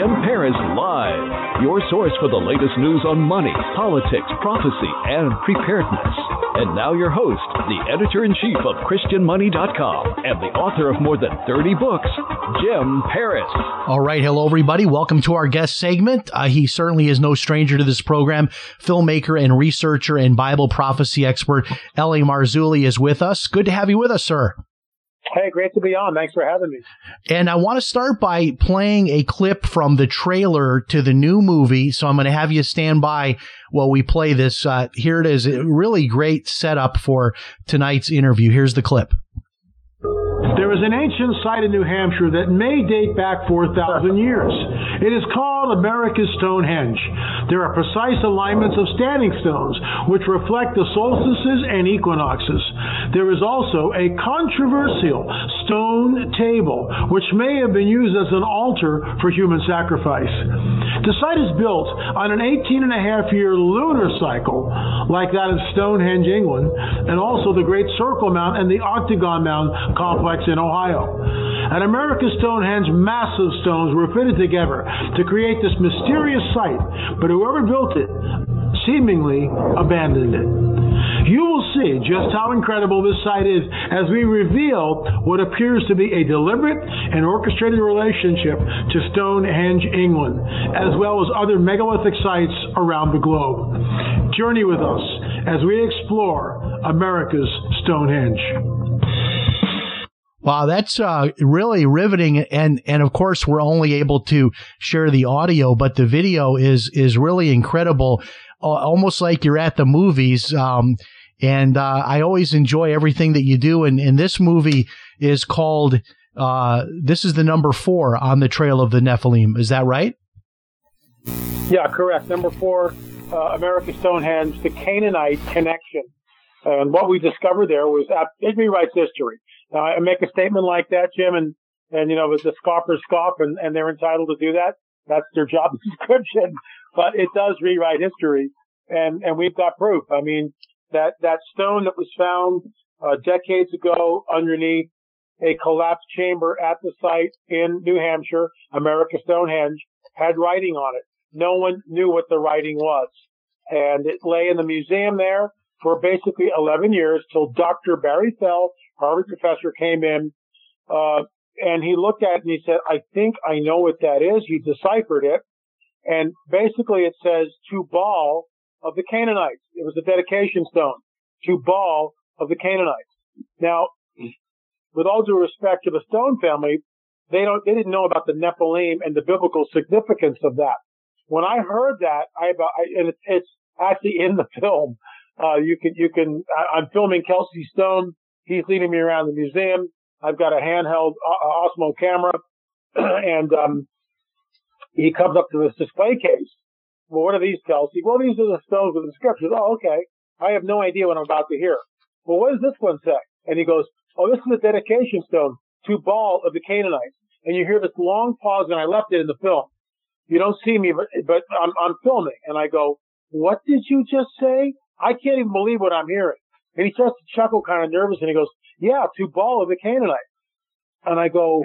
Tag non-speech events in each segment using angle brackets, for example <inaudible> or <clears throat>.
Jim Paris Live, your source for the latest news on money, politics, prophecy, and preparedness. And now your host, the editor in chief of ChristianMoney.com and the author of more than 30 books, Jim Paris. All right. Hello, everybody. Welcome to our guest segment. Uh, he certainly is no stranger to this program. Filmmaker and researcher and Bible prophecy expert L.A. Marzulli is with us. Good to have you with us, sir. Hey, great to be on. Thanks for having me. And I want to start by playing a clip from the trailer to the new movie. So I'm going to have you stand by while we play this. Uh, here it is. A really great setup for tonight's interview. Here's the clip. There is an ancient site in New Hampshire that may date back 4,000 years. It is called America's Stonehenge. There are precise alignments of standing stones which reflect the solstices and equinoxes. There is also a controversial stone table which may have been used as an altar for human sacrifice. The site is built on an 18 and a half year lunar cycle like that of Stonehenge, England, and also the Great Circle Mound and the Octagon Mound complex in Ohio. At America's Stonehenge, massive stones were fitted together to create this mysterious site, but whoever built it seemingly abandoned it. You will see just how incredible this site is as we reveal what appears to be a deliberate and orchestrated relationship to Stonehenge, England, as well as other megalithic sites around the globe. Journey with us as we explore America's Stonehenge. Wow, that's uh, really riveting, and and of course we're only able to share the audio, but the video is is really incredible, almost like you're at the movies. Um, and uh, I always enjoy everything that you do, and, and this movie is called. Uh, this is the number four on the Trail of the Nephilim. Is that right? Yeah, correct. Number four, uh, America Stonehenge, the Canaanite connection. And what we discovered there was it rewrites history. Now, I make a statement like that, Jim, and, and you know, the scoffers scoff and, and they're entitled to do that. That's their job <laughs> description. But it does rewrite history. And, and we've got proof. I mean, that, that stone that was found uh, decades ago underneath a collapsed chamber at the site in New Hampshire, America Stonehenge, had writing on it. No one knew what the writing was. And it lay in the museum there for basically 11 years till Dr. Barry Fell, Harvard professor, came in, uh, and he looked at it and he said, I think I know what that is. He deciphered it. And basically it says to Baal of the Canaanites. It was a dedication stone to Baal of the Canaanites. Now, with all due respect to the Stone family, they don't, they didn't know about the Nephilim and the biblical significance of that. When I heard that, I, and it's, it's actually in the <laughs> film. Uh, you can, you can, I, I'm filming Kelsey Stone. He's leading me around the museum. I've got a handheld uh, Osmo camera <clears throat> and, um, he comes up to this display case. Well, what are these, Kelsey? Well, these are the stones with inscriptions. Oh, okay. I have no idea what I'm about to hear. Well, what does this one say? And he goes, Oh, this is a dedication stone to Baal of the Canaanites. And you hear this long pause, and I left it in the film. You don't see me, but, but I'm, I'm filming. And I go, What did you just say? I can't even believe what I'm hearing. And he starts to chuckle kind of nervous, and he goes, Yeah, to Baal of the Canaanites. And I go,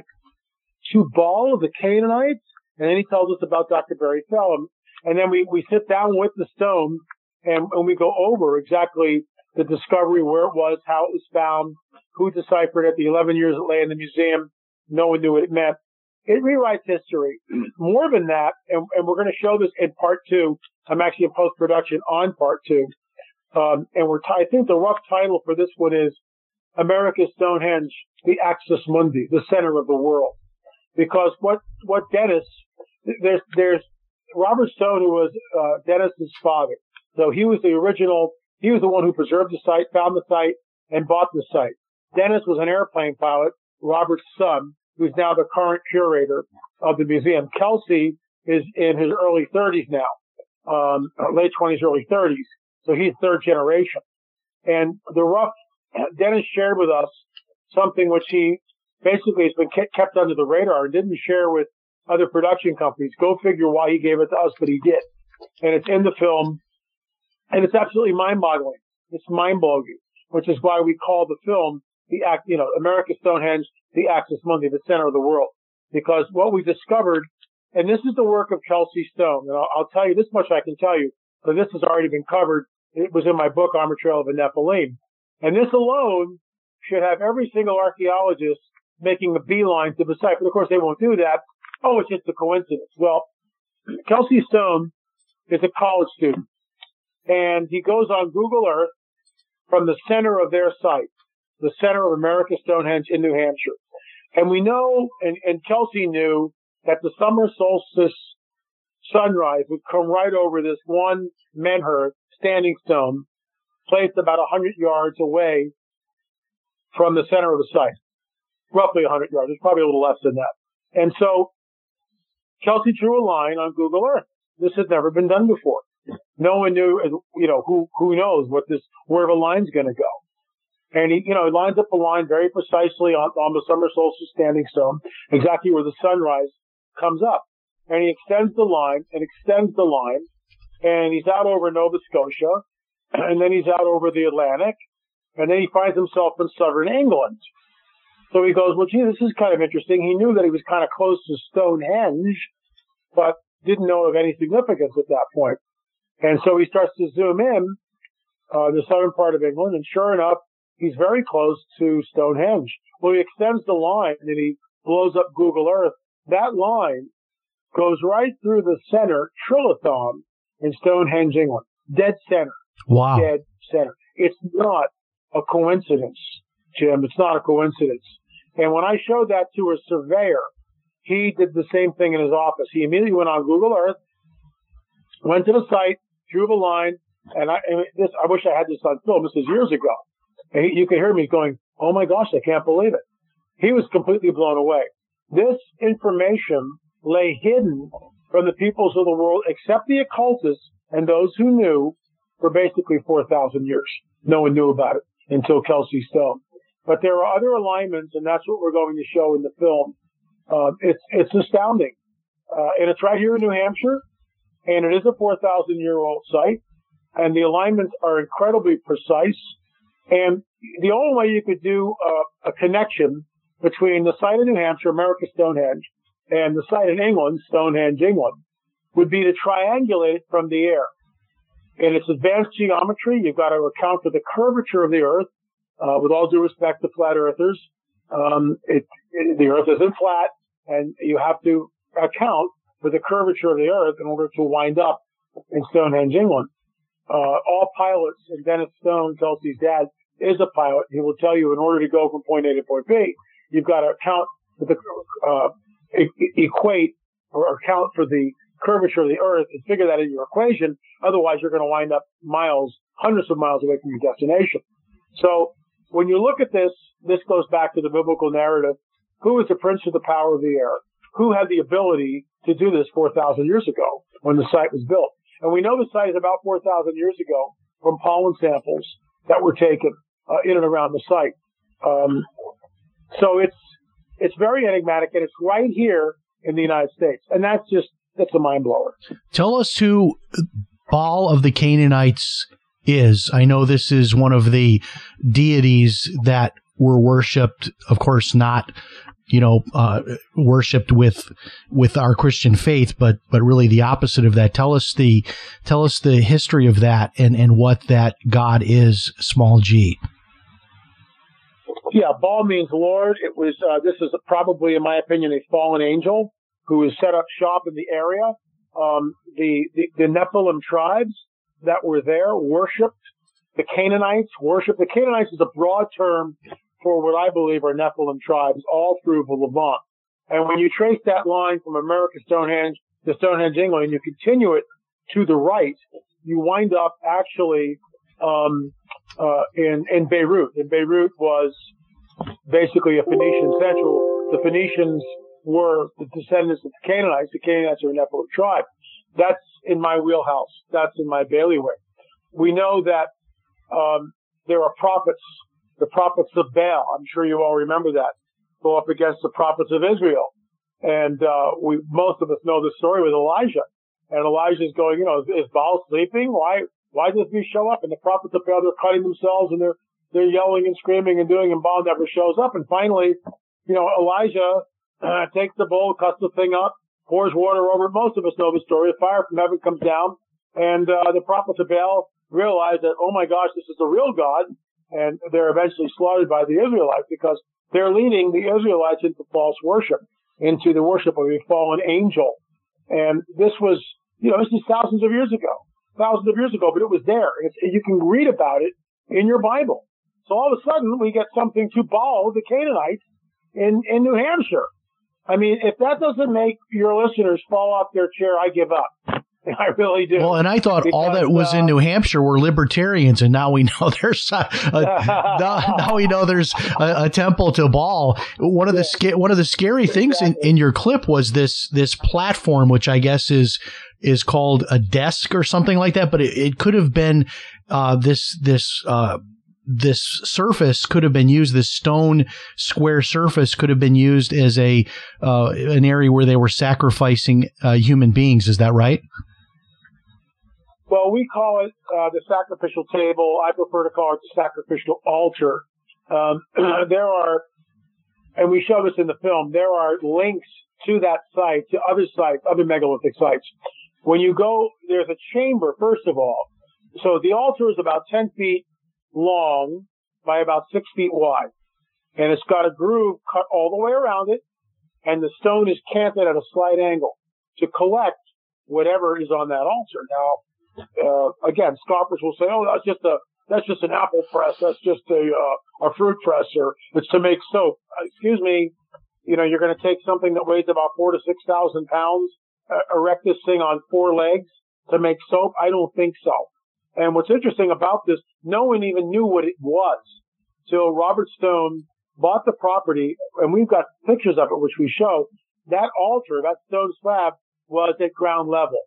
To Baal of the Canaanites? And then he tells us about Dr. Barry Fellham. And then we, we sit down with the stone and, and we go over exactly the discovery, where it was, how it was found, who deciphered it, the 11 years it lay in the museum. No one knew what it meant. It rewrites history. <clears throat> More than that, and, and we're going to show this in part two. I'm actually in post production on part two. Um, and we're, t- I think the rough title for this one is America's Stonehenge, the Axis Mundi, the center of the world. Because what, what Dennis, there's, there's Robert Stone, who was uh, Dennis's father, so he was the original. He was the one who preserved the site, found the site, and bought the site. Dennis was an airplane pilot, Robert's son, who's now the current curator of the museum. Kelsey is in his early 30s now, um, late 20s, early 30s. So he's third generation. And the rough, Dennis shared with us something which he basically has been kept under the radar and didn't share with other production companies. Go figure why he gave it to us, but he did. And it's in the film and it's absolutely mind boggling. It's mind boggling, which is why we call the film the act, you know, America Stonehenge, the Axis Mundi, the center of the world. Because what we discovered, and this is the work of Kelsey Stone, and I'll, I'll tell you this much I can tell you, but this has already been covered. It was in my book, Armor Trail of the Nephilim. And this alone should have every single archaeologist making a beeline to the site. But of course, they won't do that. Oh, it's just a coincidence. Well, <clears throat> Kelsey Stone is a college student and he goes on Google Earth from the center of their site, the center of America Stonehenge in New Hampshire. And we know, and, and Kelsey knew that the summer solstice sunrise would come right over this one menhir standing stone placed about 100 yards away from the center of the site. Roughly 100 yards. It's probably a little less than that. And so Kelsey drew a line on Google Earth. This had never been done before. No one knew, you know, who, who knows what this, where the line's going to go. And he, you know, he lines up the line very precisely on, on the summer solstice standing stone, exactly where the sunrise comes up. And he extends the line and extends the line and he's out over Nova Scotia <clears throat> and then he's out over the Atlantic and then he finds himself in southern England. So he goes, well, gee, this is kind of interesting. He knew that he was kind of close to Stonehenge, but didn't know of any significance at that point. And so he starts to zoom in uh, the southern part of England, and sure enough, he's very close to Stonehenge. Well, he extends the line and he blows up Google Earth. That line goes right through the center, Trilithon, in Stonehenge, England. Dead center. Wow. Dead center. It's not a coincidence, Jim. It's not a coincidence. And when I showed that to a surveyor, he did the same thing in his office. He immediately went on Google Earth, went to the site, drew the line, and I and this I wish I had this on film. This is years ago, and he, you can hear me going, "Oh my gosh, I can't believe it." He was completely blown away. This information lay hidden from the peoples of the world, except the occultists and those who knew, for basically 4,000 years. No one knew about it until Kelsey Stone. But there are other alignments, and that's what we're going to show in the film. Uh, it's it's astounding, uh, and it's right here in New Hampshire and it is a 4,000 year old site, and the alignments are incredibly precise. And the only way you could do a, a connection between the site of New Hampshire, America Stonehenge, and the site in England, Stonehenge, England, would be to triangulate it from the air. In its advanced geometry, you've got to account for the curvature of the Earth. Uh, with all due respect to flat earthers, um, it, it, the Earth isn't flat, and you have to account for the curvature of the Earth in order to wind up in Stonehenge, England. Uh, all pilots, and Dennis Stone, Kelsey's dad, is a pilot. He will tell you in order to go from point A to point B, you've got to account for the, uh, equate or account for the curvature of the Earth and figure that in your equation. Otherwise, you're going to wind up miles, hundreds of miles away from your destination. So when you look at this, this goes back to the biblical narrative. Who is the prince of the power of the air? Who had the ability to do this 4,000 years ago when the site was built. And we know the site is about 4,000 years ago from pollen samples that were taken uh, in and around the site. Um, so it's it's very enigmatic, and it's right here in the United States, and that's just that's a mind blower. Tell us who Baal of the Canaanites is. I know this is one of the deities that were worshipped, of course, not you know, uh, worshipped with with our Christian faith, but but really the opposite of that. Tell us the tell us the history of that and and what that God is, small g. Yeah, Baal means Lord. It was uh, this is probably, in my opinion, a fallen angel who has set up shop in the area. Um, the, the the Nephilim tribes that were there worshipped the Canaanites. Worshipped the Canaanites is a broad term for what I believe are Nephilim tribes all through the Levant. And when you trace that line from America Stonehenge to Stonehenge, England, and you continue it to the right, you wind up actually um, uh, in in Beirut. And Beirut was basically a Phoenician central. The Phoenicians were the descendants of the Canaanites. The Canaanites are a Nephilim tribe. That's in my wheelhouse. That's in my bailiwick. We know that um, there are prophets, the prophets of Baal. I'm sure you all remember that. Go up against the prophets of Israel, and uh, we most of us know the story with Elijah. And Elijah's going, you know, is, is Baal sleeping? Why why does he show up? And the prophets of Baal they're cutting themselves and they're they're yelling and screaming and doing, and Baal never shows up. And finally, you know, Elijah uh, takes the bowl, cuts the thing up, pours water over it. Most of us know the story. The fire from heaven comes down, and uh, the prophets of Baal realize that, oh my gosh, this is the real God, and they're eventually slaughtered by the Israelites because they're leading the Israelites into false worship, into the worship of a fallen angel. And this was, you know, this is thousands of years ago, thousands of years ago, but it was there. It's, you can read about it in your Bible. So all of a sudden, we get something to Baal, the Canaanites, in, in New Hampshire. I mean, if that doesn't make your listeners fall off their chair, I give up. <laughs> I really do. Well, and I thought because, all that was uh, in New Hampshire were libertarians, and now we know <laughs> there's a, <laughs> now, now, we know there's a, a, temple to Baal. One of the sca- one of the scary things in, in your clip was this this platform, which I guess is is called a desk or something like that, but it, it could have been uh, this this. Uh, this surface could have been used. This stone square surface could have been used as a uh, an area where they were sacrificing uh, human beings. Is that right? Well, we call it uh, the sacrificial table. I prefer to call it the sacrificial altar. Um, <clears throat> there are, and we show this in the film. There are links to that site, to other sites, other megalithic sites. When you go, there's a chamber first of all. So the altar is about 10 feet long by about six feet wide. And it's got a groove cut all the way around it. And the stone is canted at a slight angle to collect whatever is on that altar. Now, uh, again, scoffers will say, "Oh, that's just a that's just an apple press. That's just a uh, a fruit presser. it's to make soap." Uh, excuse me. You know, you're going to take something that weighs about four to six thousand pounds, uh, erect this thing on four legs to make soap. I don't think so. And what's interesting about this, no one even knew what it was till Robert Stone bought the property, and we've got pictures of it, which we show. That altar, that stone slab, was at ground level.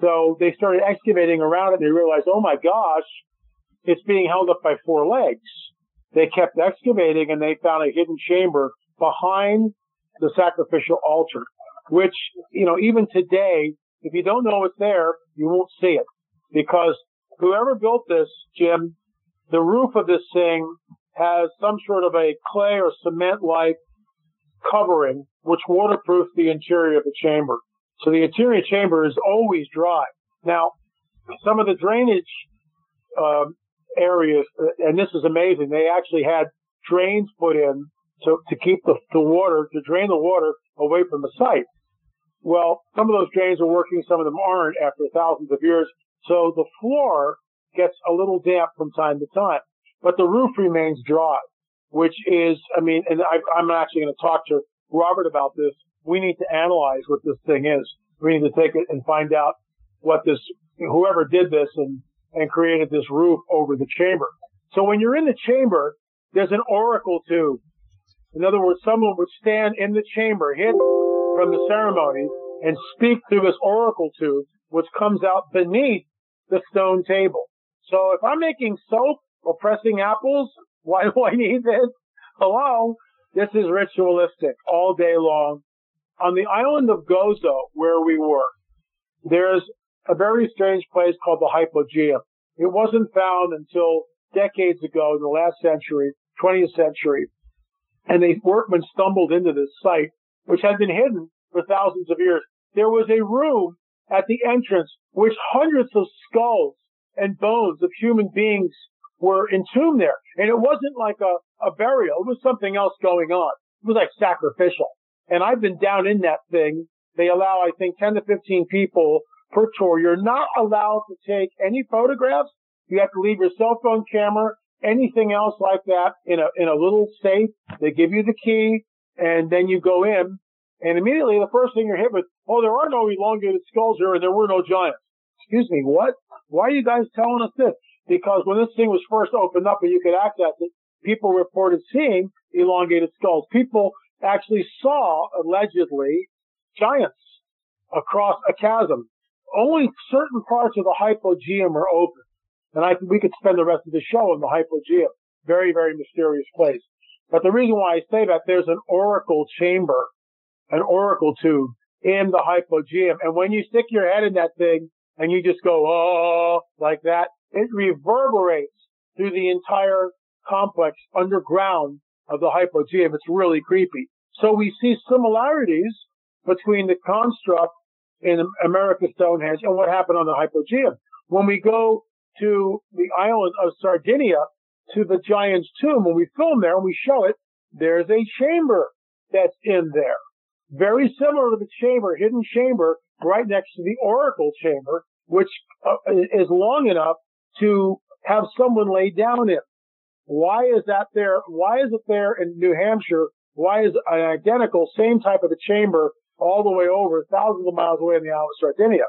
So they started excavating around it, and they realized, oh my gosh, it's being held up by four legs. They kept excavating, and they found a hidden chamber behind the sacrificial altar, which, you know, even today, if you don't know it's there, you won't see it because whoever built this, Jim, the roof of this thing has some sort of a clay or cement like covering which waterproofs the interior of the chamber. So the interior chamber is always dry. Now, some of the drainage um, areas, and this is amazing, they actually had drains put in to, to keep the, the water, to drain the water away from the site. Well, some of those drains are working, some of them aren't after thousands of years. So the floor gets a little damp from time to time, but the roof remains dry, which is, I mean, and I, I'm actually going to talk to Robert about this. We need to analyze what this thing is. We need to take it and find out what this, whoever did this and, and created this roof over the chamber. So when you're in the chamber, there's an oracle tube. In other words, someone would stand in the chamber hidden from the ceremony and speak through this oracle tube, which comes out beneath the stone table. So if I'm making soap or pressing apples, <laughs> why do I need this? Hello? This is ritualistic all day long. On the island of Gozo, where we were, there's a very strange place called the Hypogeum. It wasn't found until decades ago in the last century, 20th century. And the workmen stumbled into this site, which had been hidden for thousands of years. There was a room at the entrance, which hundreds of skulls and bones of human beings were entombed there. And it wasn't like a, a burial. It was something else going on. It was like sacrificial. And I've been down in that thing. They allow, I think, 10 to 15 people per tour. You're not allowed to take any photographs. You have to leave your cell phone camera, anything else like that in a, in a little safe. They give you the key and then you go in And immediately the first thing you're hit with, oh, there are no elongated skulls here and there were no giants. Excuse me, what? Why are you guys telling us this? Because when this thing was first opened up and you could access it, people reported seeing elongated skulls. People actually saw, allegedly, giants across a chasm. Only certain parts of the hypogeum are open. And I we could spend the rest of the show in the hypogeum. Very, very mysterious place. But the reason why I say that, there's an oracle chamber, an oracle tube in the hypogeum. And when you stick your head in that thing and you just go, oh, like that, it reverberates through the entire complex underground of the hypogeum. It's really creepy. So we see similarities between the construct in America's Stonehenge and what happened on the hypogeum. When we go to the island of Sardinia, to the giant's tomb, when we film there and we show it, there's a chamber that's in there. Very similar to the chamber, hidden chamber, right next to the oracle chamber, which uh, is long enough to have someone lay down in. Why is that there? Why is it there in New Hampshire? Why is an identical same type of a chamber all the way over thousands of miles away in the island of Sardinia?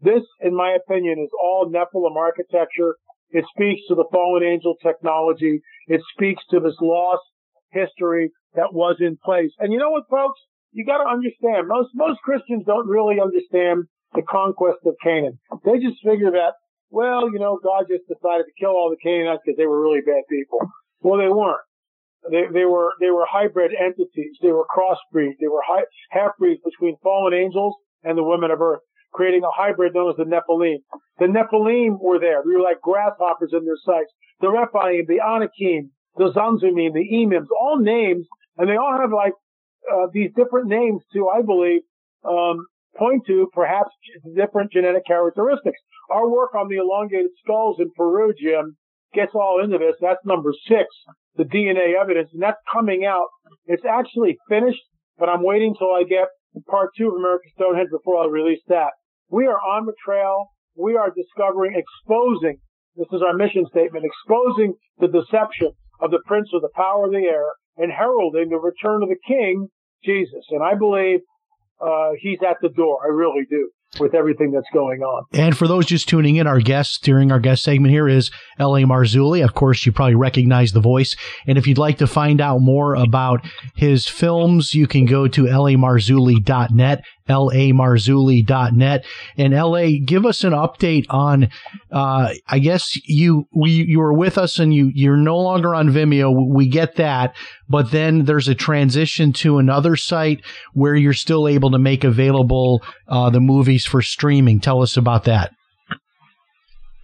This, in my opinion, is all Nephilim architecture. It speaks to the fallen angel technology. It speaks to this lost history that was in place. And you know what, folks? You got to understand. Most most Christians don't really understand the conquest of Canaan. They just figure that well, you know, God just decided to kill all the Canaanites because they were really bad people. Well, they weren't. They, they were, they were hybrid entities. They were crossbreeds. They were half-breeds between fallen angels and the women of earth, creating a hybrid known as the Nephilim. The Nephilim were there. We were like grasshoppers in their sights. The Rephaim, the Anakim, the Zamzummim, the Emims, all names, and they all have like, uh, these different names to, I believe, um, point to perhaps different genetic characteristics. Our work on the elongated skulls in Peru, Jim, gets all into this. That's number six, the DNA evidence, and that's coming out. It's actually finished, but I'm waiting till I get part two of American Stonehenge before I release that. We are on the trail. We are discovering, exposing, this is our mission statement, exposing the deception of the prince of the power of the air and heralding the return of the king, Jesus. And I believe uh, he's at the door. I really do with everything that's going on. And for those just tuning in, our guest during our guest segment here is L.A. Marzulli. Of course, you probably recognize the voice. And if you'd like to find out more about his films, you can go to lamarzulli.net lamarzulli.net. And LA, give us an update on, uh, I guess you, we, you were with us and you, you're no longer on Vimeo. We get that. But then there's a transition to another site where you're still able to make available, uh, the movies for streaming. Tell us about that.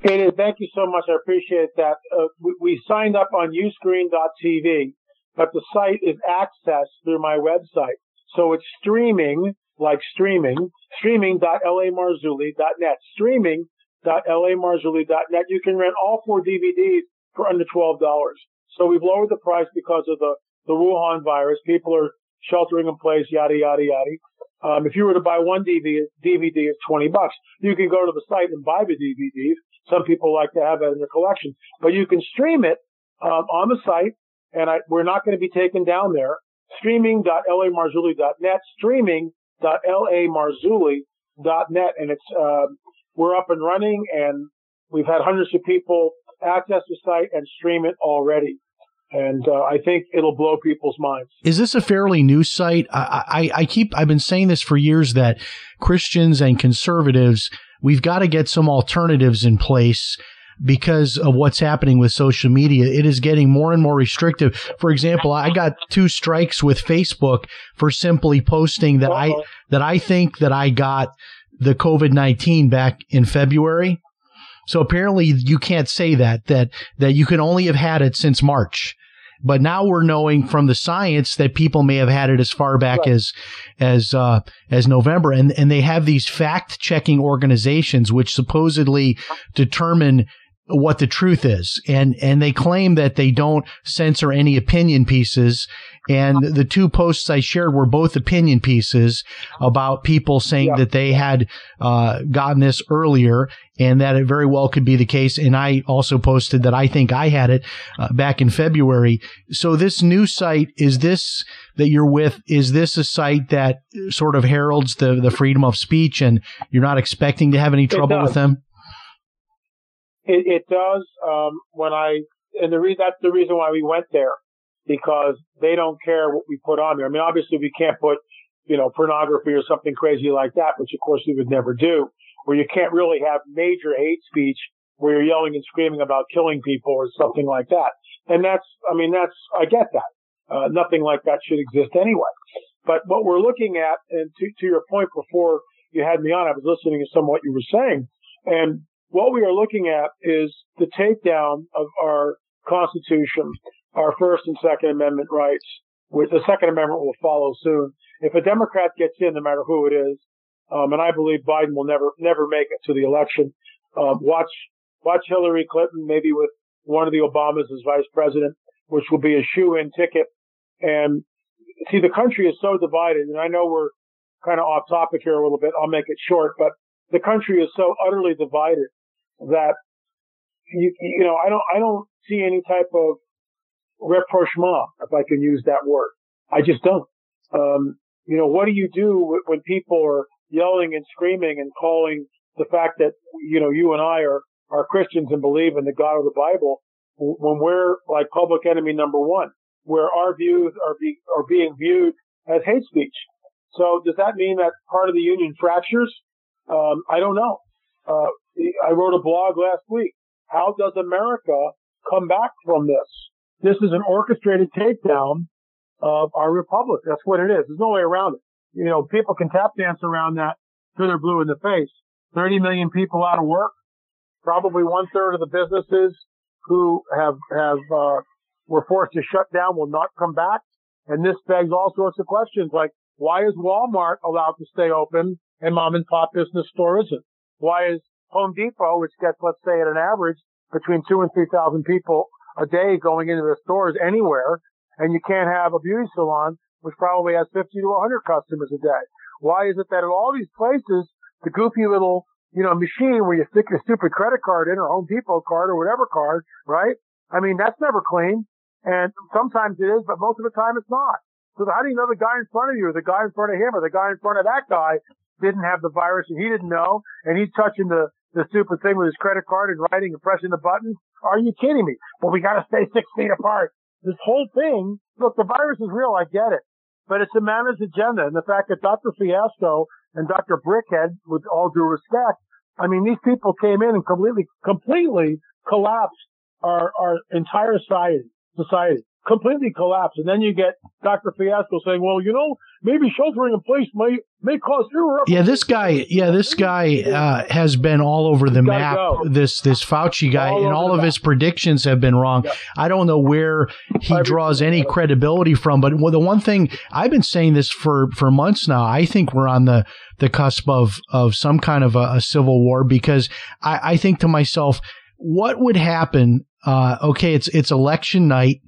It is. Thank you so much. I appreciate that. Uh, we, we signed up on uscreen.tv, but the site is accessed through my website. So it's streaming like streaming, streaming.lamarzulli.net, streaming.lamarzulli.net. You can rent all four DVDs for under $12. So we've lowered the price because of the, the Wuhan virus. People are sheltering in place, yada, yada, yada. Um, if you were to buy one DVD, DVD is 20 bucks. You can go to the site and buy the DVDs. Some people like to have that in their collection, but you can stream it um, on the site, and I, we're not going to be taken down there. Streaming.lamarzulli.net, streaming www.lamarzulli.net, and it's uh, we're up and running, and we've had hundreds of people access the site and stream it already. And uh, I think it'll blow people's minds. Is this a fairly new site? I, I, I keep I've been saying this for years that Christians and conservatives we've got to get some alternatives in place because of what's happening with social media. It is getting more and more restrictive. For example, I got two strikes with Facebook for simply posting that I, that I think that I got the COVID-19 back in February. So apparently you can't say that, that, that you can only have had it since March. But now we're knowing from the science that people may have had it as far back right. as as uh, as November, and and they have these fact checking organizations which supposedly determine what the truth is and and they claim that they don't censor any opinion pieces And the two posts I shared were both opinion pieces about people saying Yeah. that they had uh, gotten this earlier and that it very well could be the case. And I also posted that I think I had it uh, back in February. So this new site is this that you're with? Is this a site that sort of heralds the the freedom of speech, and you're not expecting to have any trouble with them? It, it does. Um, when I and the reason that's the reason why we went there because they don't care what we put on there. I mean, obviously we can't put you know pornography or something crazy like that, which of course we would never do. Where you can't really have major hate speech where you're yelling and screaming about killing people or something like that. And that's, I mean, that's I get that. Uh, nothing like that should exist anyway. But what we're looking at, and to, to your point before you had me on, I was listening to some of what you were saying, and what we are looking at is the takedown of our Constitution, our First and Second Amendment rights. The Second Amendment will follow soon. If a Democrat gets in, no matter who it is, um, and I believe Biden will never never make it to the election. Um, watch watch Hillary Clinton, maybe with one of the Obamas as vice president, which will be a shoe-in ticket. And see, the country is so divided, and I know we're kind of off topic here a little bit. I'll make it short, but the country is so utterly divided that you you know I don't I don't see any type of rapprochement, if I can use that word. I just don't. Um, you know, what do you do when people are yelling and screaming and calling the fact that you know you and I are are Christians and believe in the God of the Bible when we're like public enemy number one, where our views are be, are being viewed as hate speech. So does that mean that part of the union fractures? Um, I don't know. Uh, I wrote a blog last week. How does America come back from this? This is an orchestrated takedown of our republic. That's what it is. There's no way around it. You know, people can tap dance around that till they're blue in the face. 30 million people out of work. Probably one third of the businesses who have, have, uh, were forced to shut down will not come back. And this begs all sorts of questions like, why is Walmart allowed to stay open and mom and pop business store isn't? Why is Home Depot, which gets, let's say at an average between two and 3,000 people a day going into their stores anywhere, and you can't have a beauty salon, which probably has 50 to 100 customers a day? Why is it that at all these places, the goofy little, you know, machine where you stick your stupid credit card in or Home Depot card or whatever card, right? I mean, that's never clean. And sometimes it is, but most of the time it's not. So how do you know the guy in front of you or the guy in front of him or the guy in front of that guy didn't have the virus and he didn't know and he's touching the, the stupid thing with his credit card and writing and pressing the buttons? Are you kidding me? But we gotta stay <laughs> six feet apart. This whole thing, look, the virus is real, I get it. But it's a man's agenda and the fact that Dr. Fiasco and Dr. Brickhead, with all due respect, I mean, these people came in and completely, completely collapsed our, our entire society, society, completely collapsed. And then you get Dr. Fiasco saying, well, you know, maybe sheltering in place may, may cause irreparable. Yeah, this guy. Yeah, this guy uh, has been all over the map. go. This this Fauci guy, All and all of map. his predictions have been wrong. Yeah. I don't know where he draws any credibility from. But well, the one thing I've been saying this for for months now. I think we're on the the cusp of of some kind of a, a civil war because I, I think to myself, what would happen? Uh, okay, it's it's election night.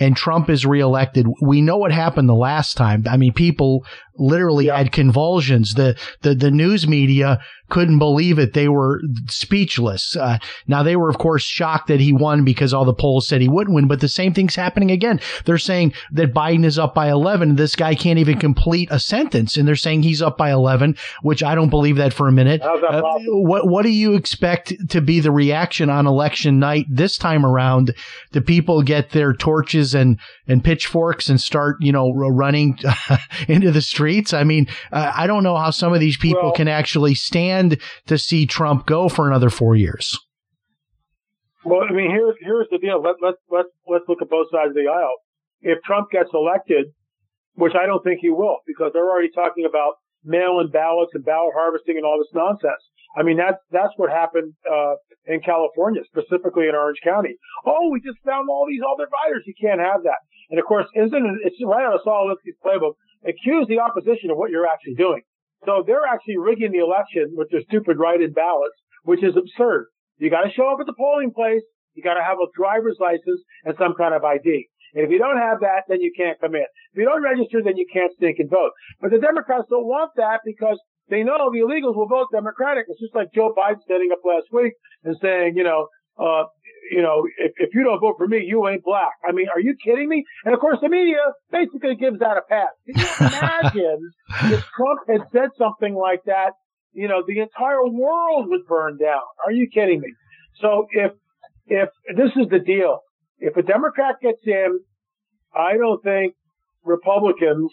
And Trump is reelected. We know what happened the last time. I mean, people literally Yeah. had convulsions. The, the, the news media couldn't believe it. They were speechless. Uh, now they were, of course, shocked that he won because all the polls said he wouldn't win, but the same thing's happening again. They're saying that Biden is up by 11. This guy can't even complete a sentence and they're saying he's up by 11, which I don't believe that for a minute. Uh, what, what do you expect to be the reaction on election night this time around? Do people get their torches and, and pitchforks and start, you know, running <laughs> into the streets? I mean, uh, I don't know how some of these people Well- can actually stand to see Trump go for another four years. Well, I mean, here's here's the deal. Let let let let's look at both sides of the aisle. If Trump gets elected, which I don't think he will, because they're already talking about mail-in ballots and ballot harvesting and all this nonsense. I mean, that's that's what happened uh, in California, specifically in Orange County. Oh, we just found all these other voters. You can't have that. And of course, isn't it? It's right out of Saul Alinsky's playbook. Accuse the opposition of what you're actually doing. So they're actually rigging the election with their stupid write-in ballots, which is absurd. You got to show up at the polling place. You got to have a driver's license and some kind of ID. And if you don't have that, then you can't come in. If you don't register, then you can't stink and vote. But the Democrats don't want that because they know the illegals will vote Democratic. It's just like Joe Biden standing up last week and saying, you know, uh, you know, if, if you don't vote for me, you ain't black. I mean, are you kidding me? And of course, the media basically gives that a pass. Can you <laughs> imagine if Trump had said something like that? You know, the entire world would burn down. Are you kidding me? So if, if this is the deal, if a Democrat gets in, I don't think Republicans,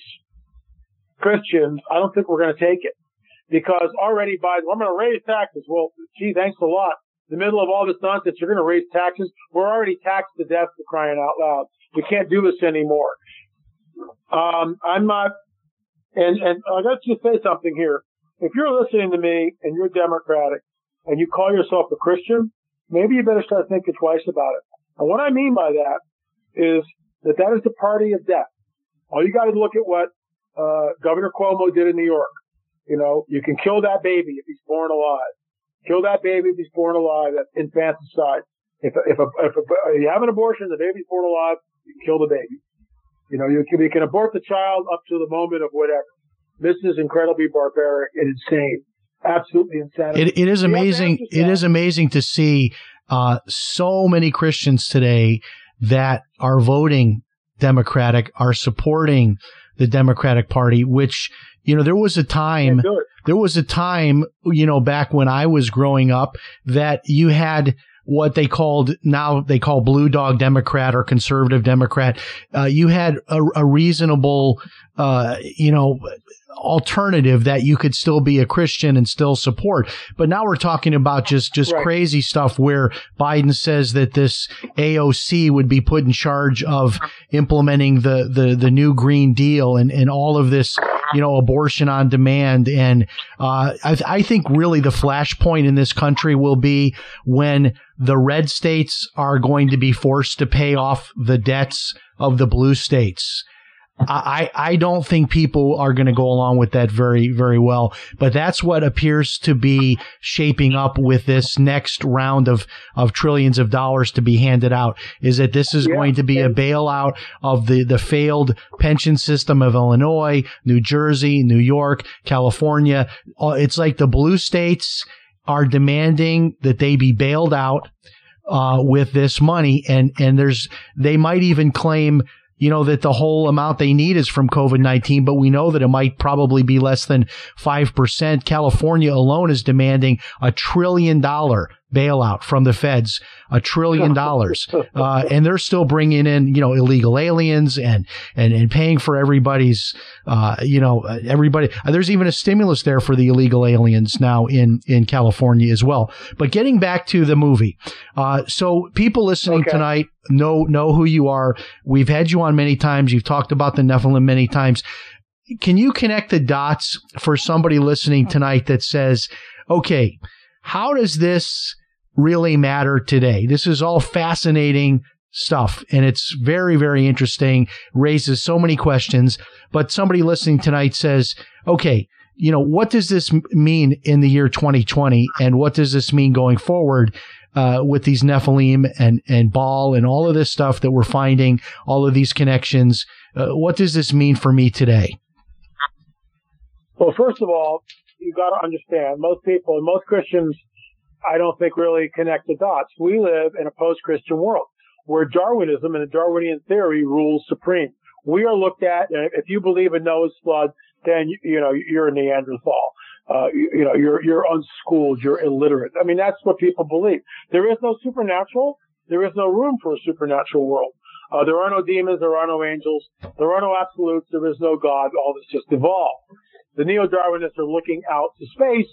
Christians, I don't think we're going to take it because already Biden, I'm going to raise taxes. Well, gee, thanks a lot the middle of all this nonsense, you're going to raise taxes. We're already taxed to death for crying out loud. We can't do this anymore. Um, I'm not, and, and I got to say something here. If you're listening to me and you're Democratic and you call yourself a Christian, maybe you better start thinking twice about it. And what I mean by that is that that is the party of death. All you got to look at what uh, Governor Cuomo did in New York. You know, you can kill that baby if he's born alive. Kill that baby if he's born alive. That's infanticide. If if, a, if, a, if you have an abortion, the baby's born alive, you kill the baby. You know, you can, you can abort the child up to the moment of whatever. This is incredibly barbaric and insane. Absolutely insane. It, it is amazing. It is amazing to see uh, so many Christians today that are voting Democratic, are supporting the Democratic Party, which you know, there was a time, there was a time, you know, back when I was growing up that you had what they called now they call blue dog Democrat or conservative Democrat. Uh, you had a, a reasonable, uh, you know, alternative that you could still be a Christian and still support. But now we're talking about just, just right. crazy stuff where Biden says that this AOC would be put in charge of implementing the, the, the new Green Deal and, and all of this, you know, abortion on demand. And, uh, I, I think really the flashpoint in this country will be when the red states are going to be forced to pay off the debts of the blue states. I, I don't think people are going to go along with that very, very well. But that's what appears to be shaping up with this next round of, of trillions of dollars to be handed out is that this is yeah. going to be a bailout of the, the failed pension system of Illinois, New Jersey, New York, California. Uh, it's like the blue states are demanding that they be bailed out. Uh, with this money and, and there's, they might even claim you know, that the whole amount they need is from COVID-19, but we know that it might probably be less than 5%. California alone is demanding a trillion dollar bailout from the feds, a trillion dollars. <laughs> Uh, and they're still bringing in, you know, illegal aliens and, and, and paying for everybody's, uh, you know, everybody. Uh, there's even a stimulus there for the illegal aliens now in, in California as well. But getting back to the movie. Uh, so people listening okay. tonight know, know who you are. We've had you on many times. You've talked about the Nephilim many times. Can you connect the dots for somebody listening tonight that says, okay, how does this really matter today? This is all fascinating stuff and it's very, very interesting, raises so many questions. But somebody listening tonight says, okay, you know, what does this mean in the year 2020 and what does this mean going forward? Uh, with these Nephilim and, and Baal and all of this stuff that we're finding, all of these connections. Uh, what does this mean for me today? Well, first of all, you got to understand most people and most Christians, I don't think really connect the dots. We live in a post-Christian world where Darwinism and the Darwinian theory rules supreme. We are looked at, if you believe in Noah's flood, then, you know, you're a Neanderthal. Uh, you, you know, you're, you're unschooled, you're illiterate. I mean, that's what people believe. There is no supernatural. There is no room for a supernatural world. Uh, there are no demons. There are no angels. There are no absolutes. There is no God. All this just evolved. The neo-Darwinists are looking out to space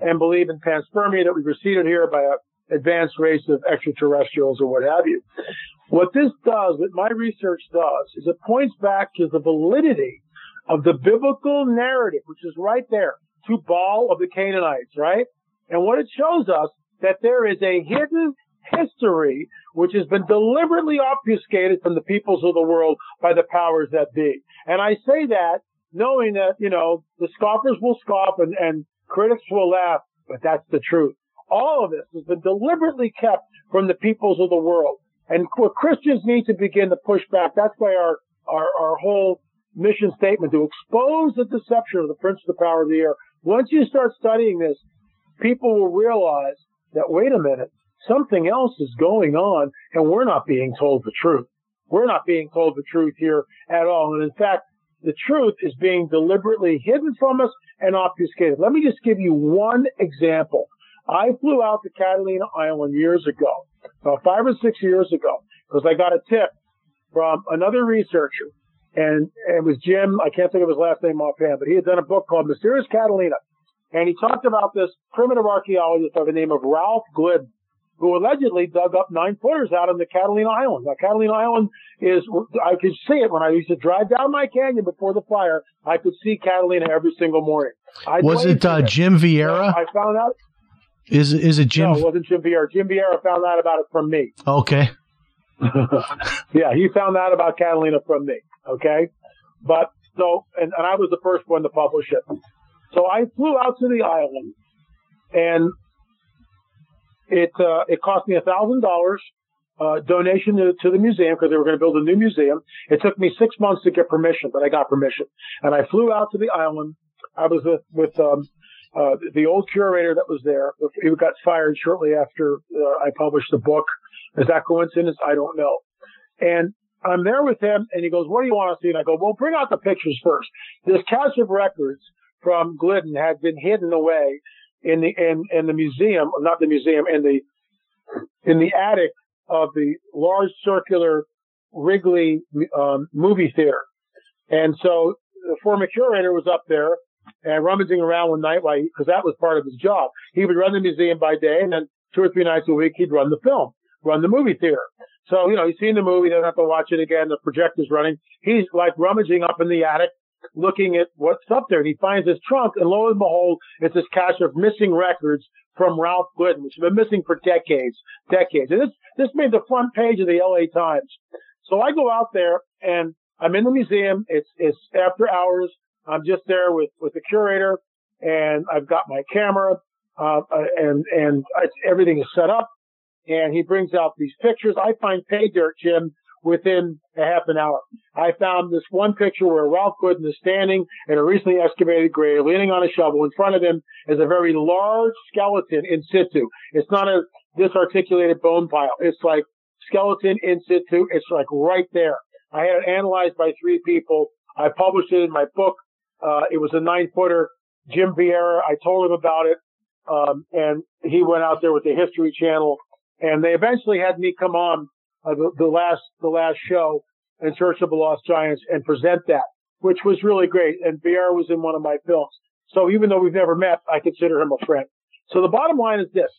and believe in panspermia that we were seeded here by an advanced race of extraterrestrials or what have you. What this does, what my research does, is it points back to the validity of the biblical narrative, which is right there, to Baal of the Canaanites, right? And what it shows us that there is a hidden history which has been deliberately obfuscated from the peoples of the world by the powers that be. And I say that knowing that, you know, the scoffers will scoff and, and critics will laugh, but that's the truth. All of this has been deliberately kept from the peoples of the world. And what Christians need to begin to push back, that's why our, our, our whole mission statement to expose the deception of the prince of the power of the air. Once you start studying this, people will realize that, wait a minute, something else is going on and we're not being told the truth. We're not being told the truth here at all. And in fact, the truth is being deliberately hidden from us and obfuscated. Let me just give you one example. I flew out to Catalina Island years ago, about five or six years ago, because I got a tip from another researcher. And it was Jim, I can't think of his last name offhand, but he had done a book called Mysterious Catalina. And he talked about this primitive archaeologist by the name of Ralph Glidden who allegedly dug up nine footers out of the Catalina Island. Now, Catalina Island is, I could see it when I used to drive down my canyon before the fire. I could see Catalina every single morning. I was it uh, Jim Vieira? I found out. Is is it Jim? No, it wasn't Jim Vieira. Jim Vieira found out about it from me. Okay. <laughs> yeah, he found out about Catalina from me. Okay. But so, and, and I was the first one to publish it. So I flew out to the island and it uh, it cost me a thousand dollars uh, donation to, to the museum because they were going to build a new museum. It took me six months to get permission, but I got permission, and I flew out to the island. I was with with um, uh, the old curator that was there. He got fired shortly after uh, I published the book. Is that coincidence? I don't know. And I'm there with him, and he goes, "What do you want to see?" And I go, "Well, bring out the pictures first. This cache of records from Glidden had been hidden away in the in, in the museum, not the museum, in the in the attic of the large circular Wrigley um, movie theater. And so the former curator was up there and rummaging around one night while because that was part of his job. He would run the museum by day, and then two or three nights a week he'd run the film, run the movie theater. So you know he's seen the movie, doesn't have to watch it again. The projector's running. He's like rummaging up in the attic, looking at what's up there and he finds his trunk and lo and behold, it's this cache of missing records from Ralph Glidden, which have been missing for decades, decades. And this, this made the front page of the LA Times. So I go out there and I'm in the museum. It's, it's after hours. I'm just there with, with the curator and I've got my camera, uh, and, and I, everything is set up and he brings out these pictures. I find pay dirt, Jim, within a half an hour. I found this one picture where Ralph Glidden is standing in a recently excavated grave, leaning on a shovel. In front of him is a very large skeleton in situ. It's not a disarticulated bone pile. It's like skeleton in situ. It's like right there. I had it analyzed by three people. I published it in my book. Uh, it was a nine footer. Jim Vieira, I told him about it. Um, and he went out there with the History Channel and they eventually had me come on uh, the, the last the last show in Search of the Lost Giants and present that, which was really great. And Vieira was in one of my films. So even though we've never met, I consider him a friend. So the bottom line is this.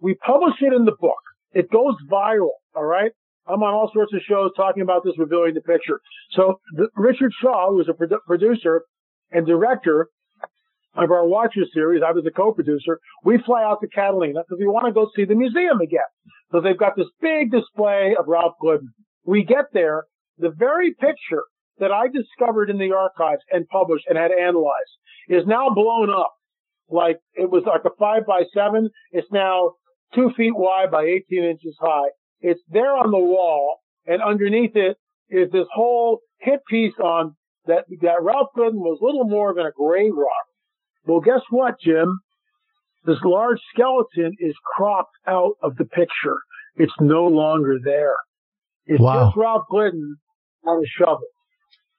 We publish it in the book. It goes viral. All right. I'm on all sorts of shows talking about this, revealing the picture. So the, Richard Shaw, who was a produ- producer and director of our Watchers series, I was a co-producer. We fly out to Catalina because we want to go see the museum again. So they've got this big display of Ralph Glidden. We get there, the very picture that I discovered in the archives and published and had analyzed is now blown up. Like it was like a five by seven. It's now two feet wide by 18 inches high. It's there on the wall and underneath it is this whole hit piece on that, that Ralph Glidden was little more than a grave rock. Well, guess what, Jim? This large skeleton is cropped out of the picture. It's no longer there. It's wow. just Ralph Glidden on a shovel.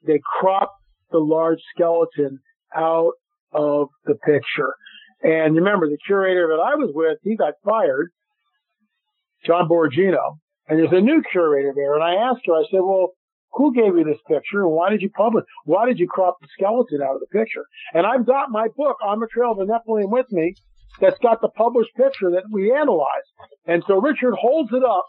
They cropped the large skeleton out of the picture. And remember, the curator that I was with, he got fired, John Borgino, and there's a new curator there. And I asked her, I said, well, who gave you this picture and why did you publish? Why did you crop the skeleton out of the picture? And I've got my book on the trail of the Nephilim with me that's got the published picture that we analyzed. And so Richard holds it up,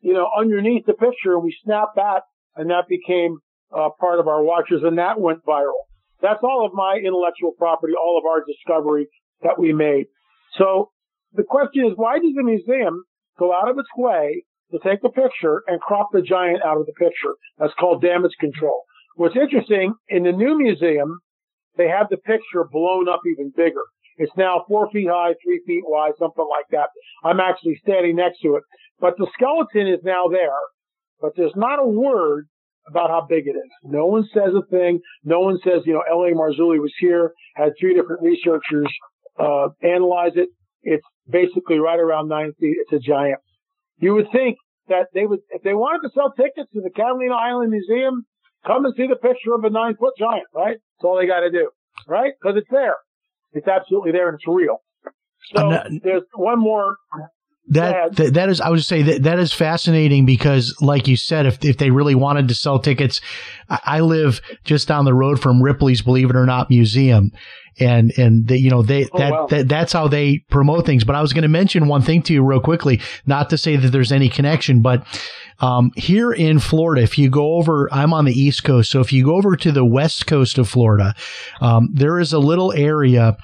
you know, underneath the picture and we snap that and that became uh, part of our Watchers and that went viral. That's all of my intellectual property, all of our discovery that we made. So the question is, why does the museum go out of its way to take the picture and crop the giant out of the picture? That's called damage control. What's interesting, in the new museum, they have the picture blown up even bigger. It's now four feet high, three feet wide, something like that. I'm actually standing next to it. But the skeleton is now there, but there's not a word about how big it is. No one says a thing. No one says, you know, L.A. Marzulli was here, had three different researchers uh, analyze it. It's basically right around nine feet. It's a giant. You would think that they would, if they wanted to sell tickets to the Catalina Island Museum, come and see the picture of a nine foot giant, right? That's all they got to do, right? Because it's there. It's absolutely there and it's real. So not- there's one more. That, that that is I would say that that is fascinating because like you said if if they really wanted to sell tickets I, I live just down the road from Ripley's Believe It or Not museum. And and they, you know they Oh, that, wow. that that's how they promote things. But I was going to mention one thing to you real quickly not to say that there's any connection but um, here in Florida if you go over I'm on the east coast so if you go over to the west coast of Florida um, there is a little area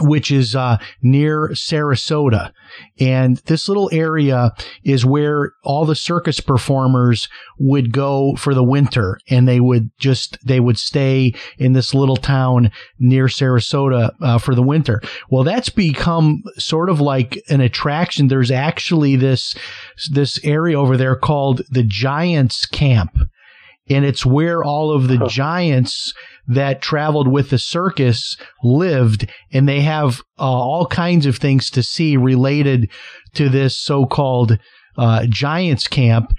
which is uh, near Sarasota. And this little area is where all the circus performers would go for the winter and they would just, they would stay in this little town near Sarasota uh, for the winter. Well, that's become sort of like an attraction. There's actually this, this area over there called the Giants Camp. And it's where all of the giants that traveled with the circus lived and they have uh, all kinds of things to see related to this so-called uh, giants camp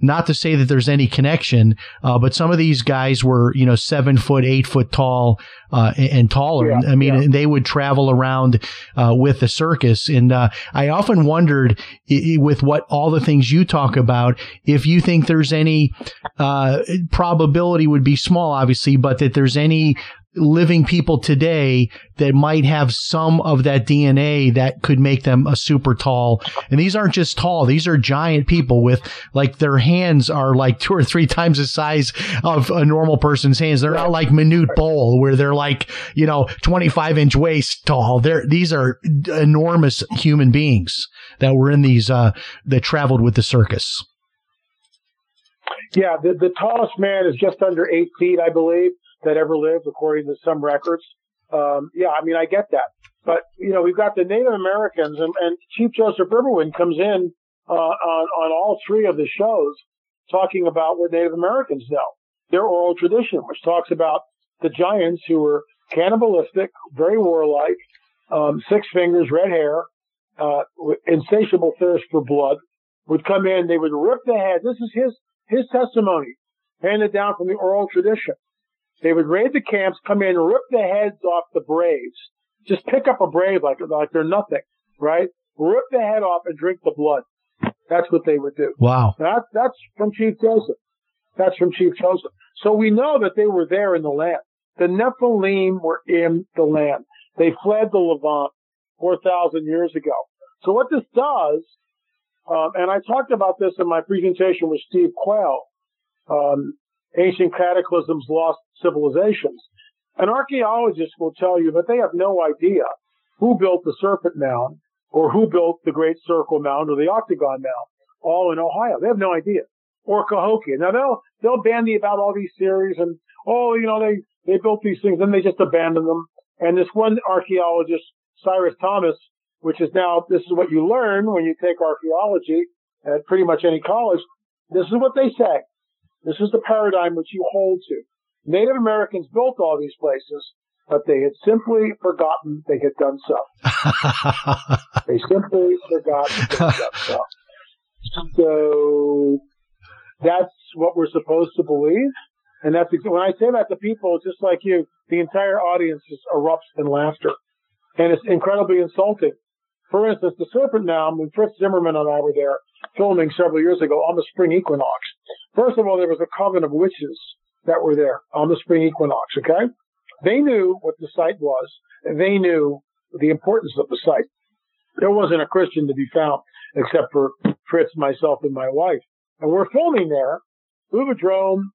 not to say that there's any connection, uh, but some of these guys were, you know, seven foot, eight foot tall, uh, and, and taller. Yeah, I mean, yeah. and they would travel around, uh, with the circus. And, uh, I often wondered i- i- with what all the things you talk about, if you think there's any, uh, probability would be small, obviously, but that there's any living people today that might have some of that DNA that could make them a super tall. And these aren't just tall. These are giant people with like their hands are like two or three times the size of a normal person's hands. They're not like Manute Bol where they're like, you know, 25 inch waist tall. They're, these are enormous human beings that were in these, uh, that traveled with the circus. Yeah, the, the tallest man is just under eight feet, I believe, that ever lived, according to some records. Um, yeah, I mean, I get that. But, you know, we've got the Native Americans, and, and Chief Joseph Riverwind comes in uh, on, on all three of the shows talking about what Native Americans know, their oral tradition, which talks about the giants who were cannibalistic, very warlike, um, six fingers, red hair, uh, insatiable thirst for blood, would come in, they would rip the head. This is his his testimony, handed down from the oral tradition. They would raid the camps, come in, rip the heads off the braves. Just pick up a brave like, like they're nothing, right? Rip the head off and drink the blood. That's what they would do. Wow. That, that's from Chief Joseph. That's from Chief Joseph. So we know that they were there in the land. The Nephilim were in the land. They fled the Levant 4,000 years ago. So what this does, um, and I talked about this in my presentation with Steve Quayle, um, Ancient Cataclysms, Lost Civilizations. An archaeologist will tell you that they have no idea who built the Serpent Mound or who built the Great Circle Mound or the Octagon Mound, all in Ohio. They have no idea. Or Cahokia. Now they'll, they'll bandy about all these theories and, oh, you know, they, they built these things and they just abandon them. And this one archaeologist, Cyrus Thomas, which is now, this is what you learn when you take archaeology at pretty much any college. This is what they say. This is the paradigm which you hold to. Native Americans built all these places, but they had simply forgotten they had done so. <laughs> They simply forgot they had done so. So that's what we're supposed to believe. And that's when I say that to people, just like you, the entire audience just erupts in laughter. And it's incredibly insulting. For instance, the Serpent now, when Fritz Zimmerman and I were there filming several years ago on the spring equinox, first of all, there was a coven of witches that were there on the spring equinox, okay? They knew what the site was, and they knew the importance of the site. There wasn't a Christian to be found except for Fritz, myself, and my wife. And we're filming there, Ubadrome,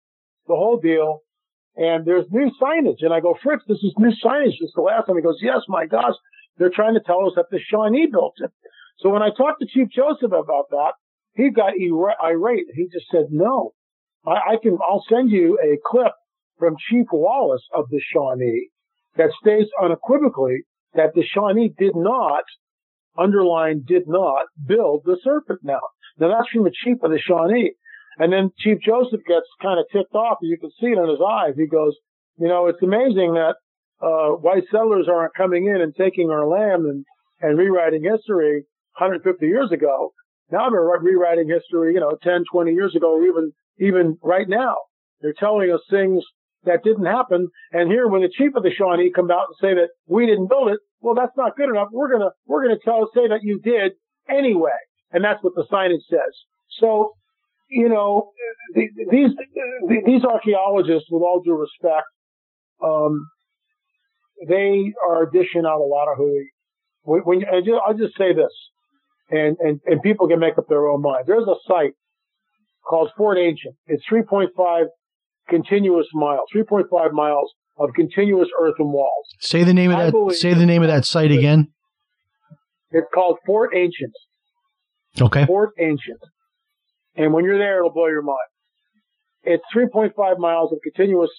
the whole deal, and there's new signage. And I go, Fritz, this is new signage. This is the last time. He goes, yes, my gosh, they're trying to tell us that the Shawnee built it. So when I talked to Chief Joseph about that, he got ira- irate. He just said, no, I, I can, I'll send you a clip from Chief Wallace of the Shawnee that states unequivocally that the Shawnee did not, underline did not, build the Serpent Mound. Now that's from the chief of the Shawnee. And then Chief Joseph gets kind of ticked off. You can see it in his eyes. He goes, you know, it's amazing that uh, settlers aren't coming in and taking our land and, and rewriting history 150 years ago. Now they're rewriting history, you know, 10, 20 years ago, or even, even right now. They're telling us things that didn't happen. And here, when the chief of the Shawnee come out and say that we didn't build it, well, that's not good enough. We're gonna, we're gonna tell, say that you did anyway. And that's what the signage says. So, you know, these, these archaeologists, with all due respect, um, they are dishing out a lot of hooey. When, when I'll just say this, and, and, and people can make up their own mind. There's a site called Fort Ancient. It's 3.5 continuous miles, 3.5 miles of continuous earthen walls. Say the name of that. Say the name of that site again. It's called Fort Ancient. Okay. Fort Ancient. And when you're there, it'll blow your mind. It's 3.5 miles of continuous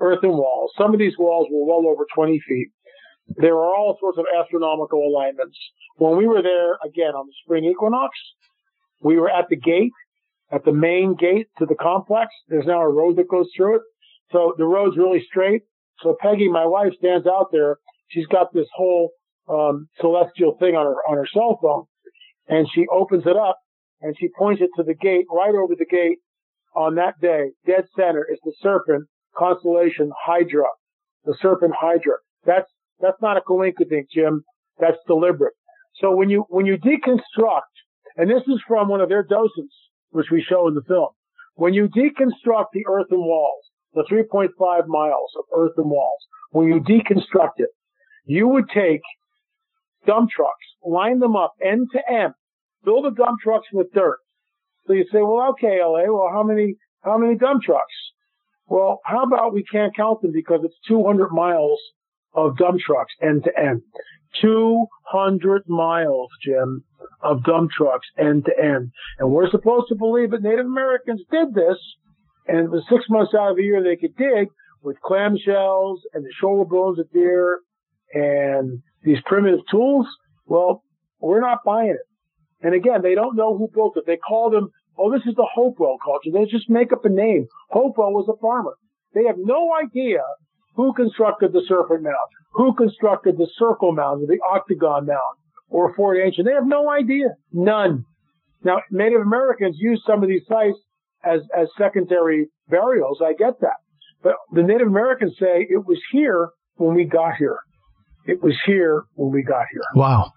earthen walls. Some of these walls were well over 20 feet. There are all sorts of astronomical alignments. When we were there, again, on the spring equinox, we were at the gate, at the main gate to the complex. There's now a road that goes through it. So the road's really straight. So Peggy, my wife, stands out there. She's got this whole um, celestial thing on her on her cell phone, and she opens it up and she points it to the gate. Right over the gate on that day, dead center is the serpent constellation Hydra, the serpent Hydra. That's that's not a coincidence, Jim. That's deliberate. So when you when you deconstruct, and this is from one of their docents, which we show in the film, when you deconstruct the earthen walls, the 3.5 miles of earthen walls, when you deconstruct it, you would take dump trucks, line them up end to end, fill the dump trucks with dirt. So you say, well, okay, LA, well, how many, how many dump trucks? Well, how about we can't count them because it's 200 miles of dump trucks end to end. 200 miles, Jim, of dump trucks end to end. And we're supposed to believe that Native Americans did this, and the six months out of the year they could dig with clamshells and the shoulder bones of deer and these primitive tools. Well, we're not buying it. And again, they don't know who built it. They call them, oh, this is the Hopewell culture. They just make up a name. Hopewell was a farmer. They have no idea who constructed the Serpent Mound, who constructed the Circle Mound, or the Octagon Mound, or Fort Ancient. They have no idea. None. Now, Native Americans use some of these sites as, as secondary burials. I get that. But the Native Americans say it was here when we got here. It was here when we got here. Wow.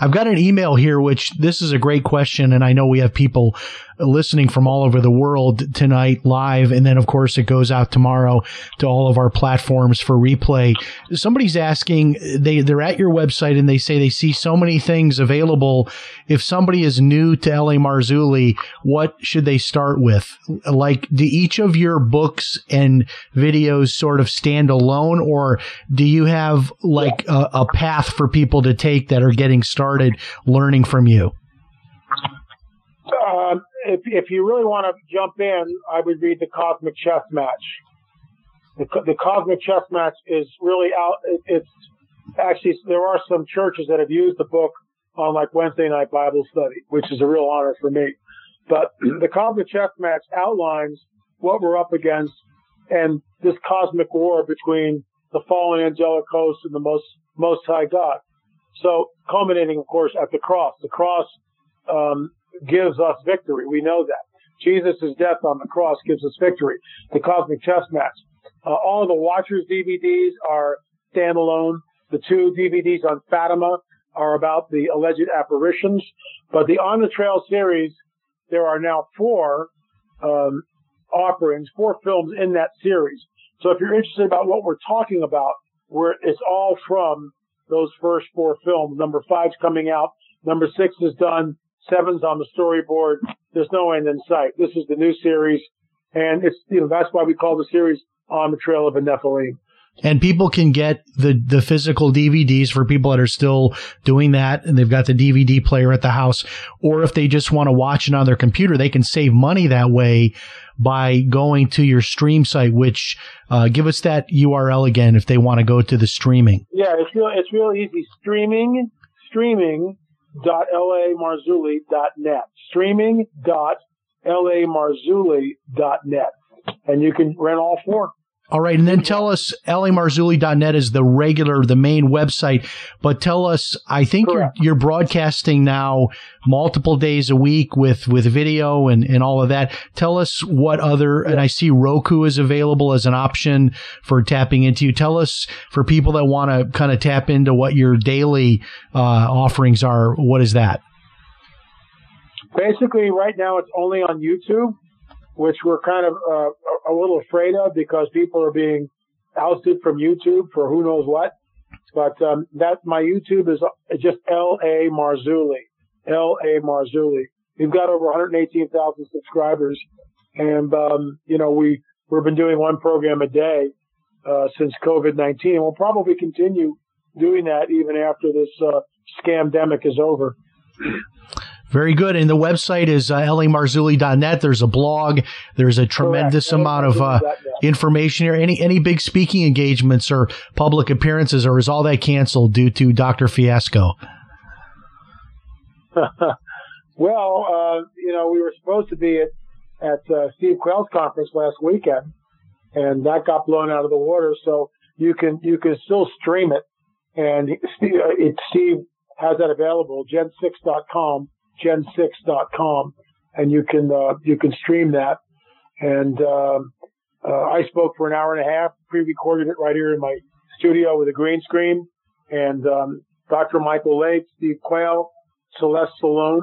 I've got an email here, which this is a great question, and I know we have people listening from all over the world tonight live. And then, of course, it goes out tomorrow to all of our platforms for replay. Somebody's asking, they, they're at your website and they say they see so many things available. If somebody is new to LA Marzulli, what should they start with? Like, do each of your books and videos sort of stand alone or do you have like a, a path for people to take that are getting started learning from you? Uh, if if you really want to jump in, I would read the Cosmic Chess Match. The, the Cosmic Chess Match is really out. It, it's actually there are some churches that have used the book on like Wednesday night Bible study, which is a real honor for me. But <clears throat> the Cosmic Chess Match outlines what we're up against and this cosmic war between the fallen angelic host and the most most high God. So culminating, of course, at the cross. The cross um, gives us victory. We know that. Jesus' death on the cross gives us victory. The cosmic chess match. Uh, all of the Watchers DVDs are standalone. The two DVDs on Fatima are about the alleged apparitions. But the On the Trail series, there are now four um, offerings, four films in that series. So if you're interested about what we're talking about, where it's all from those first four films. Number five's coming out. Number six is done. Seven's on the storyboard. There's no end in sight. This is the new series, and it's you know that's why we call the series on the trail of a Nephilim. And people can get the, the physical DVDs for people that are still doing that and they've got the DVD player at the house. Or if they just want to watch it on their computer, they can save money that way by going to your stream site, which, uh, give us that URL again if they want to go to the streaming. Yeah, it's real. It's real easy. Streaming, streaming dot dot net. Streaming dot dot net, and you can rent all four. All right. And then tell us lamarzulli.net is the regular, the main website, but tell us, I think you're, you're broadcasting now multiple days a week with, with video and, and all of that. Tell us what other, and I see Roku is available as an option for tapping into you. Tell us for people that want to kind of tap into what your daily, uh, offerings are. What is that? Basically, right now it's only on YouTube, which we're kind of uh, a little afraid of because people are being ousted from YouTube for who knows what. But um, that my YouTube is just L A Marzulli, L A Marzulli. We've got over 118,000 subscribers, and um, you know we we've been doing one program a day uh, since COVID-19. We'll probably continue doing that even after this uh, scamdemic is over. Very good. And the website is uh, lamarzulli.net. There's a blog. There's a tremendous Correct. amount of uh, information here. Any any big speaking engagements or public appearances, or is all that canceled due to Dr. Fiasco? <laughs> well, uh, you know, we were supposed to be at, at uh, Steve Quayle's conference last weekend, and that got blown out of the water. So you can you can still stream it, and Steve, uh, it, Steve has that available. Gen6.com, Gen6.com, and you can uh, you can stream that. And um, uh, I spoke for an hour and a half, pre-recorded it right here in my studio with a green screen, and um, Dr. Michael Lake, Steve Quayle, Celeste Solum.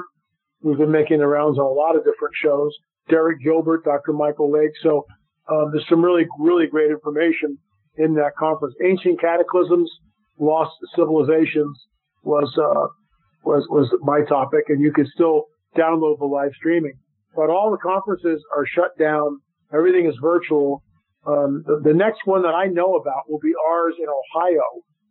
We've been making the rounds on a lot of different shows. Derek Gilbert, Dr. Michael Lake. So um, there's some really, really great information in that conference. Ancient Cataclysms, Lost Civilizations was uh, was was my topic, and you can still download the live streaming. But all the conferences are shut down. Everything is virtual. Um, the, the next one that I know about will be ours in Ohio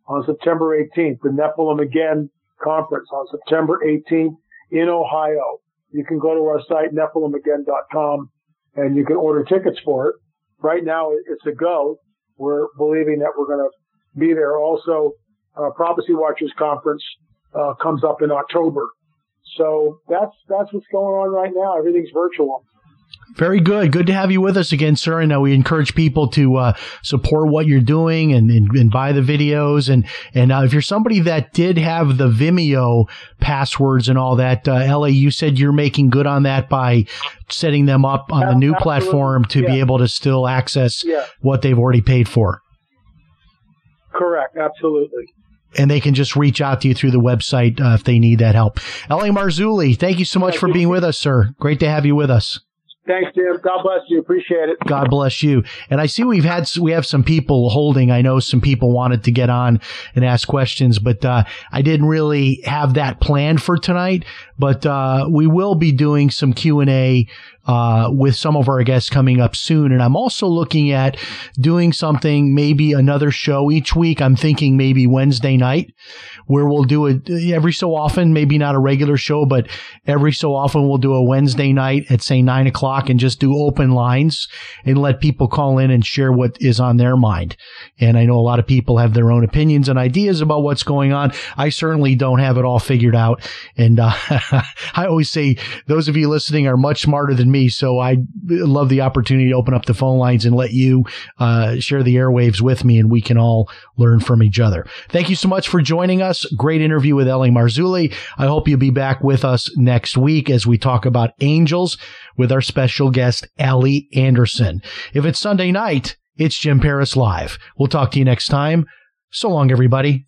on September 18th, the Nephilim Again conference on September 18th in Ohio. You can go to our site, nephilimagain.com, and you can order tickets for it. Right now, it's a go. We're believing that we're going to be there. Also, uh, Prophecy Watchers Conference uh, comes up in October. So that's that's what's going on right now. Everything's virtual. Very good. Good to have you with us again, sir. And uh, we encourage people to uh, support what you're doing and, and, and buy the videos. And and uh, if you're somebody that did have the Vimeo passwords and all that, uh, LA, you said you're making good on that by setting them up on the new Absolutely. platform to be able to still access Yeah. what they've already paid for. Correct. Absolutely. And they can just reach out to you through the website uh, if they need that help. L.A. Marzulli, thank you so much Thank for you. being with us, sir. Great to have you with us. Thanks, Jim. God bless you. Appreciate it. God bless you. And I see we've had we have some people holding. I know some people wanted to get on and ask questions, but uh, I didn't really have that planned for tonight. But uh, we will be doing some Q and A uh, with some of our guests coming up soon. And I'm also looking at doing something, maybe another show each week. I'm thinking maybe Wednesday night, where we'll do it every so often. Maybe not a regular show, but every so often we'll do a Wednesday night at say nine o'clock and just do open lines and let people call in and share what is on their mind. And I know a lot of people have their own opinions and ideas about what's going on. I certainly don't have it all figured out. And uh, <laughs> I always say those of you listening are much smarter than me. So I love the opportunity to open up the phone lines and let you uh, share the airwaves with me and we can all learn from each other. Thank you so much for joining us. Great interview with L.A. Marzulli. I hope you'll be back with us next week as we talk about angels with our special guest, Ellie Anderson. If it's Sunday night, it's Jim Paris Live. We'll talk to you next time. So long, everybody.